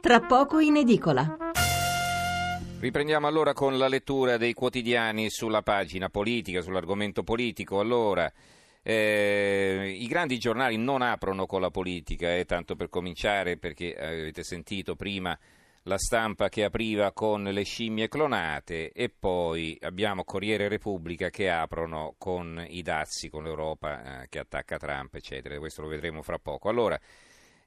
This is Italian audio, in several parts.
tra poco in edicola. Riprendiamo allora con la lettura dei quotidiani sulla pagina politica, sull'argomento politico. Allora, eh, I grandi giornali non aprono con la politica, eh, tanto per cominciare, perché avete sentito prima la stampa che apriva con le scimmie clonate e poi abbiamo Corriere Repubblica che aprono con i dazi, con l'Europa eh, che attacca Trump, eccetera. Questo lo vedremo fra poco. Allora,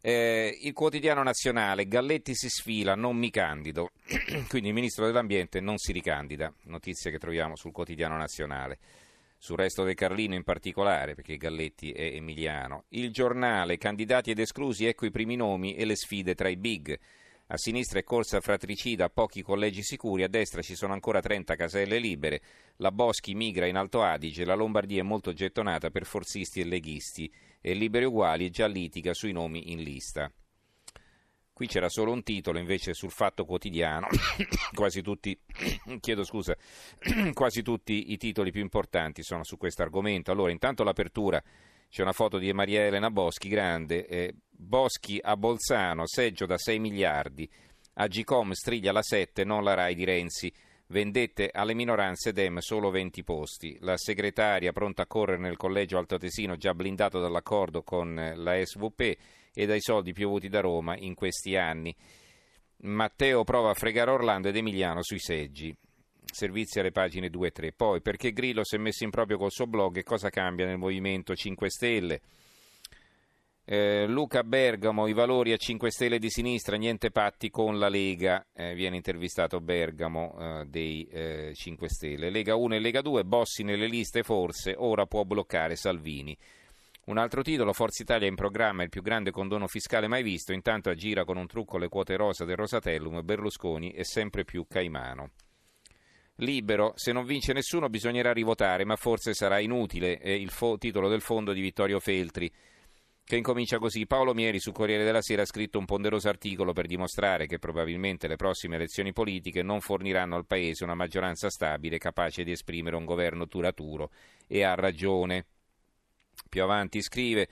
eh, il quotidiano nazionale, Galletti si sfila, non mi candido, quindi il ministro dell'ambiente non si ricandida, notizia che troviamo sul quotidiano nazionale, sul resto del Carlino in particolare, perché Galletti è emiliano. Il giornale, candidati ed esclusi, ecco i primi nomi e le sfide tra i big. A sinistra è corsa fratricida, pochi collegi sicuri, a destra ci sono ancora 30 caselle libere, la Boschi migra in Alto Adige, la Lombardia è molto gettonata per forzisti e leghisti e Liberi Uguali già litiga sui nomi in lista. Qui c'era solo un titolo, invece sul Fatto Quotidiano, quasi tutti, chiedo scusa, quasi tutti i titoli più importanti sono su questo argomento. Allora, intanto l'apertura, c'è una foto di Maria Elena Boschi, grande, eh, Boschi a Bolzano, seggio da 6 miliardi, Agicom striglia la 7, non la RAI di Renzi, vendette alle minoranze Dem solo 20 posti. La segretaria pronta a correre nel collegio altoatesino già blindato dall'accordo con la SVP e dai soldi piovuti da Roma in questi anni. Matteo prova a fregare Orlando ed Emiliano sui seggi. Servizi alle pagine 2 e 3. Poi, perché Grillo si è messo in proprio col suo blog e cosa cambia nel Movimento 5 Stelle? Eh, Luca Bergamo, i valori a 5 Stelle di sinistra, niente patti con la Lega, eh, viene intervistato Bergamo eh, dei 5 eh, Stelle. Lega 1 e Lega 2, Bossi nelle liste forse, ora può bloccare Salvini. Un altro titolo, Forza Italia in programma il più grande condono fiscale mai visto, intanto aggira con un trucco le quote rosa del Rosatellum Berlusconi è sempre più caimano. Libero, se non vince nessuno bisognerà rivotare, ma forse sarà inutile, è il fo- titolo del fondo di Vittorio Feltri che incomincia così. Paolo Mieri su Corriere della Sera ha scritto un ponderoso articolo per dimostrare che probabilmente le prossime elezioni politiche non forniranno al Paese una maggioranza stabile capace di esprimere un governo duraturo e ha ragione. Più avanti scrive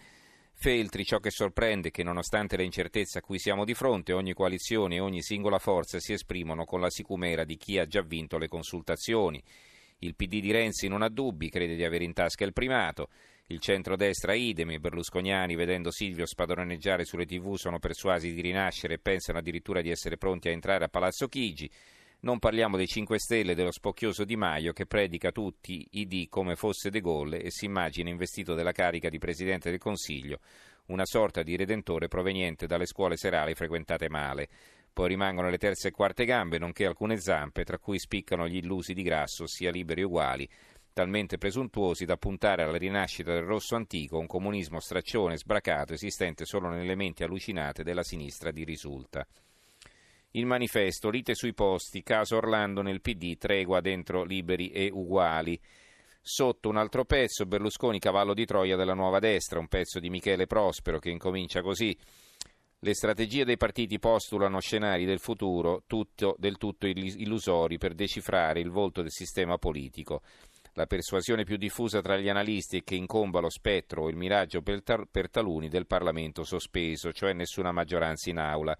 Feltri, ciò che sorprende è che nonostante le incertezze a cui siamo di fronte, ogni coalizione e ogni singola forza si esprimono con la sicumera di chi ha già vinto le consultazioni. Il PD di Renzi non ha dubbi, crede di avere in tasca il primato. Il centrodestra idem, i berlusconiani, vedendo Silvio spadroneggiare sulle tv, sono persuasi di rinascere e pensano addirittura di essere pronti a entrare a Palazzo Chigi. Non parliamo dei 5 Stelle dello spocchioso Di Maio che predica tutti i D come fosse De Gaulle e si immagina investito della carica di Presidente del Consiglio, una sorta di redentore proveniente dalle scuole serali frequentate male. Poi rimangono le terze e quarte gambe, nonché alcune zampe, tra cui spiccano gli illusi di Grasso, sia liberi e uguali, talmente presuntuosi da puntare alla rinascita del rosso antico, un comunismo straccione sbracato esistente solo nelle menti allucinate della sinistra di risulta. Il manifesto, lite sui posti, caso Orlando nel PD, tregua dentro liberi e uguali. Sotto un altro pezzo, Berlusconi cavallo di Troia della nuova destra, un pezzo di Michele Prospero che incomincia così. Le strategie dei partiti postulano scenari del futuro tutto, del tutto illusori per decifrare il volto del sistema politico. La persuasione più diffusa tra gli analisti è che incomba lo spettro o il miraggio per, taluni del Parlamento sospeso, cioè nessuna maggioranza in aula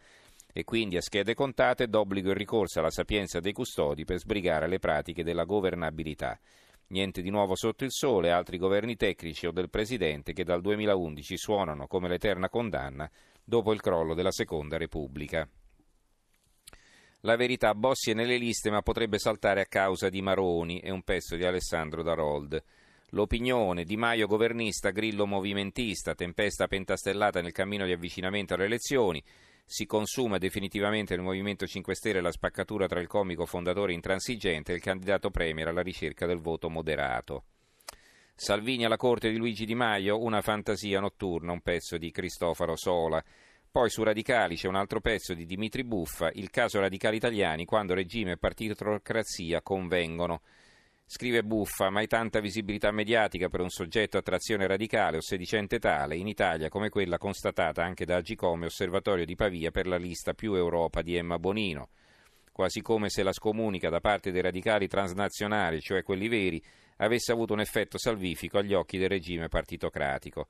e quindi a schede contate d'obbligo il ricorso alla sapienza dei custodi per sbrigare le pratiche della governabilità. Niente di nuovo sotto il sole, altri governi tecnici o del Presidente che dal 2011 suonano come l'eterna condanna dopo il crollo della Seconda Repubblica. La verità, Bossi è nelle liste ma potrebbe saltare a causa di Maroni, è un pezzo di Alessandro Darold. L'opinione, Di Maio governista, Grillo movimentista, tempesta pentastellata nel cammino di avvicinamento alle elezioni, si consuma definitivamente nel Movimento 5 Stelle la spaccatura tra il comico fondatore intransigente e il candidato premier alla ricerca del voto moderato. Salvini alla corte di Luigi Di Maio, una fantasia notturna, un pezzo di Cristoforo Sola. Poi su Radicali c'è un altro pezzo di Dimitri Buffa, il caso radicali italiani quando regime e partitocrazia convengono. Scrive Buffa, mai tanta visibilità mediatica per un soggetto a trazione radicale o sedicente tale in Italia come quella constatata anche da Agicome Osservatorio di Pavia per la lista più Europa di Emma Bonino. Quasi come se la scomunica da parte dei radicali transnazionali, cioè quelli veri, avesse avuto un effetto salvifico agli occhi del regime partitocratico.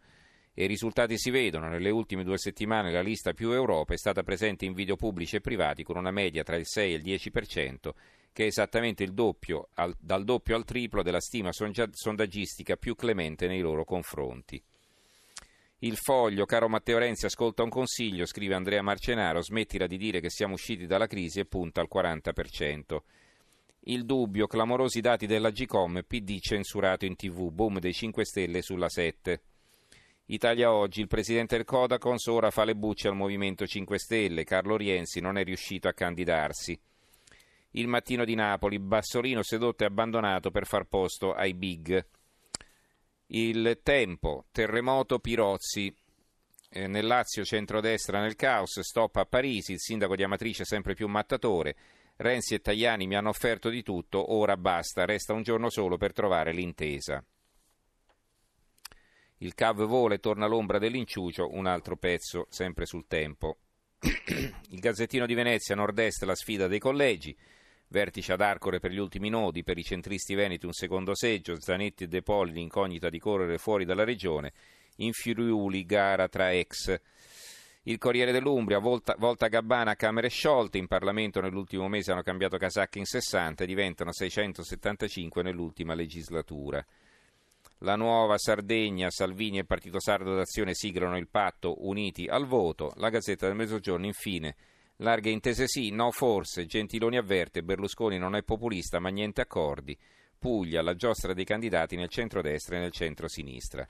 E i risultati si vedono. Nelle ultime due settimane la lista più Europa è stata presente in video pubblici e privati con una media tra il 6 e il 10%, che è esattamente il doppio, al, dal doppio al triplo della stima sondaggistica più clemente nei loro confronti. Il foglio, caro Matteo Renzi, ascolta un consiglio, scrive Andrea Marcenaro, smettila di dire che siamo usciti dalla crisi e punta al 40%. Il dubbio, clamorosi dati della Gcom, PD censurato in tv, boom dei 5 Stelle sulla 7. Italia Oggi, il presidente del Codacons ora fa le bucce al Movimento 5 Stelle, Carlo Rienzi non è riuscito a candidarsi. Il mattino di Napoli, Bassolino sedotto e abbandonato per far posto ai big. Il tempo, terremoto Pirozzi, eh, nel Lazio centrodestra nel caos, stop a Parisi, il sindaco di Amatrice sempre più mattatore. Renzi e Tajani mi hanno offerto di tutto, ora basta, resta un giorno solo per trovare l'intesa. Il CAV vola e torna l'ombra dell'inciucio, un altro pezzo sempre sul tempo. Il Gazzettino di Venezia, nord-est, la sfida dei collegi. Vertice ad Arcore per gli ultimi nodi, per i centristi veneti un secondo seggio, Zanetti e De Poli l'incognita di correre fuori dalla regione, in Friuli gara tra ex. Il Corriere dell'Umbria, volta, volta Gabbana, Camere sciolte, in Parlamento nell'ultimo mese hanno cambiato casacche in 60 e diventano 675 nell'ultima legislatura. La nuova Sardegna, Salvini e Partito Sardo d'Azione siglano il patto uniti al voto. La Gazzetta del Mezzogiorno infine Larghe intese sì, no forse, Gentiloni avverte, Berlusconi non è populista ma niente accordi. Puglia, la giostra dei candidati nel centro-destra e nel centro-sinistra.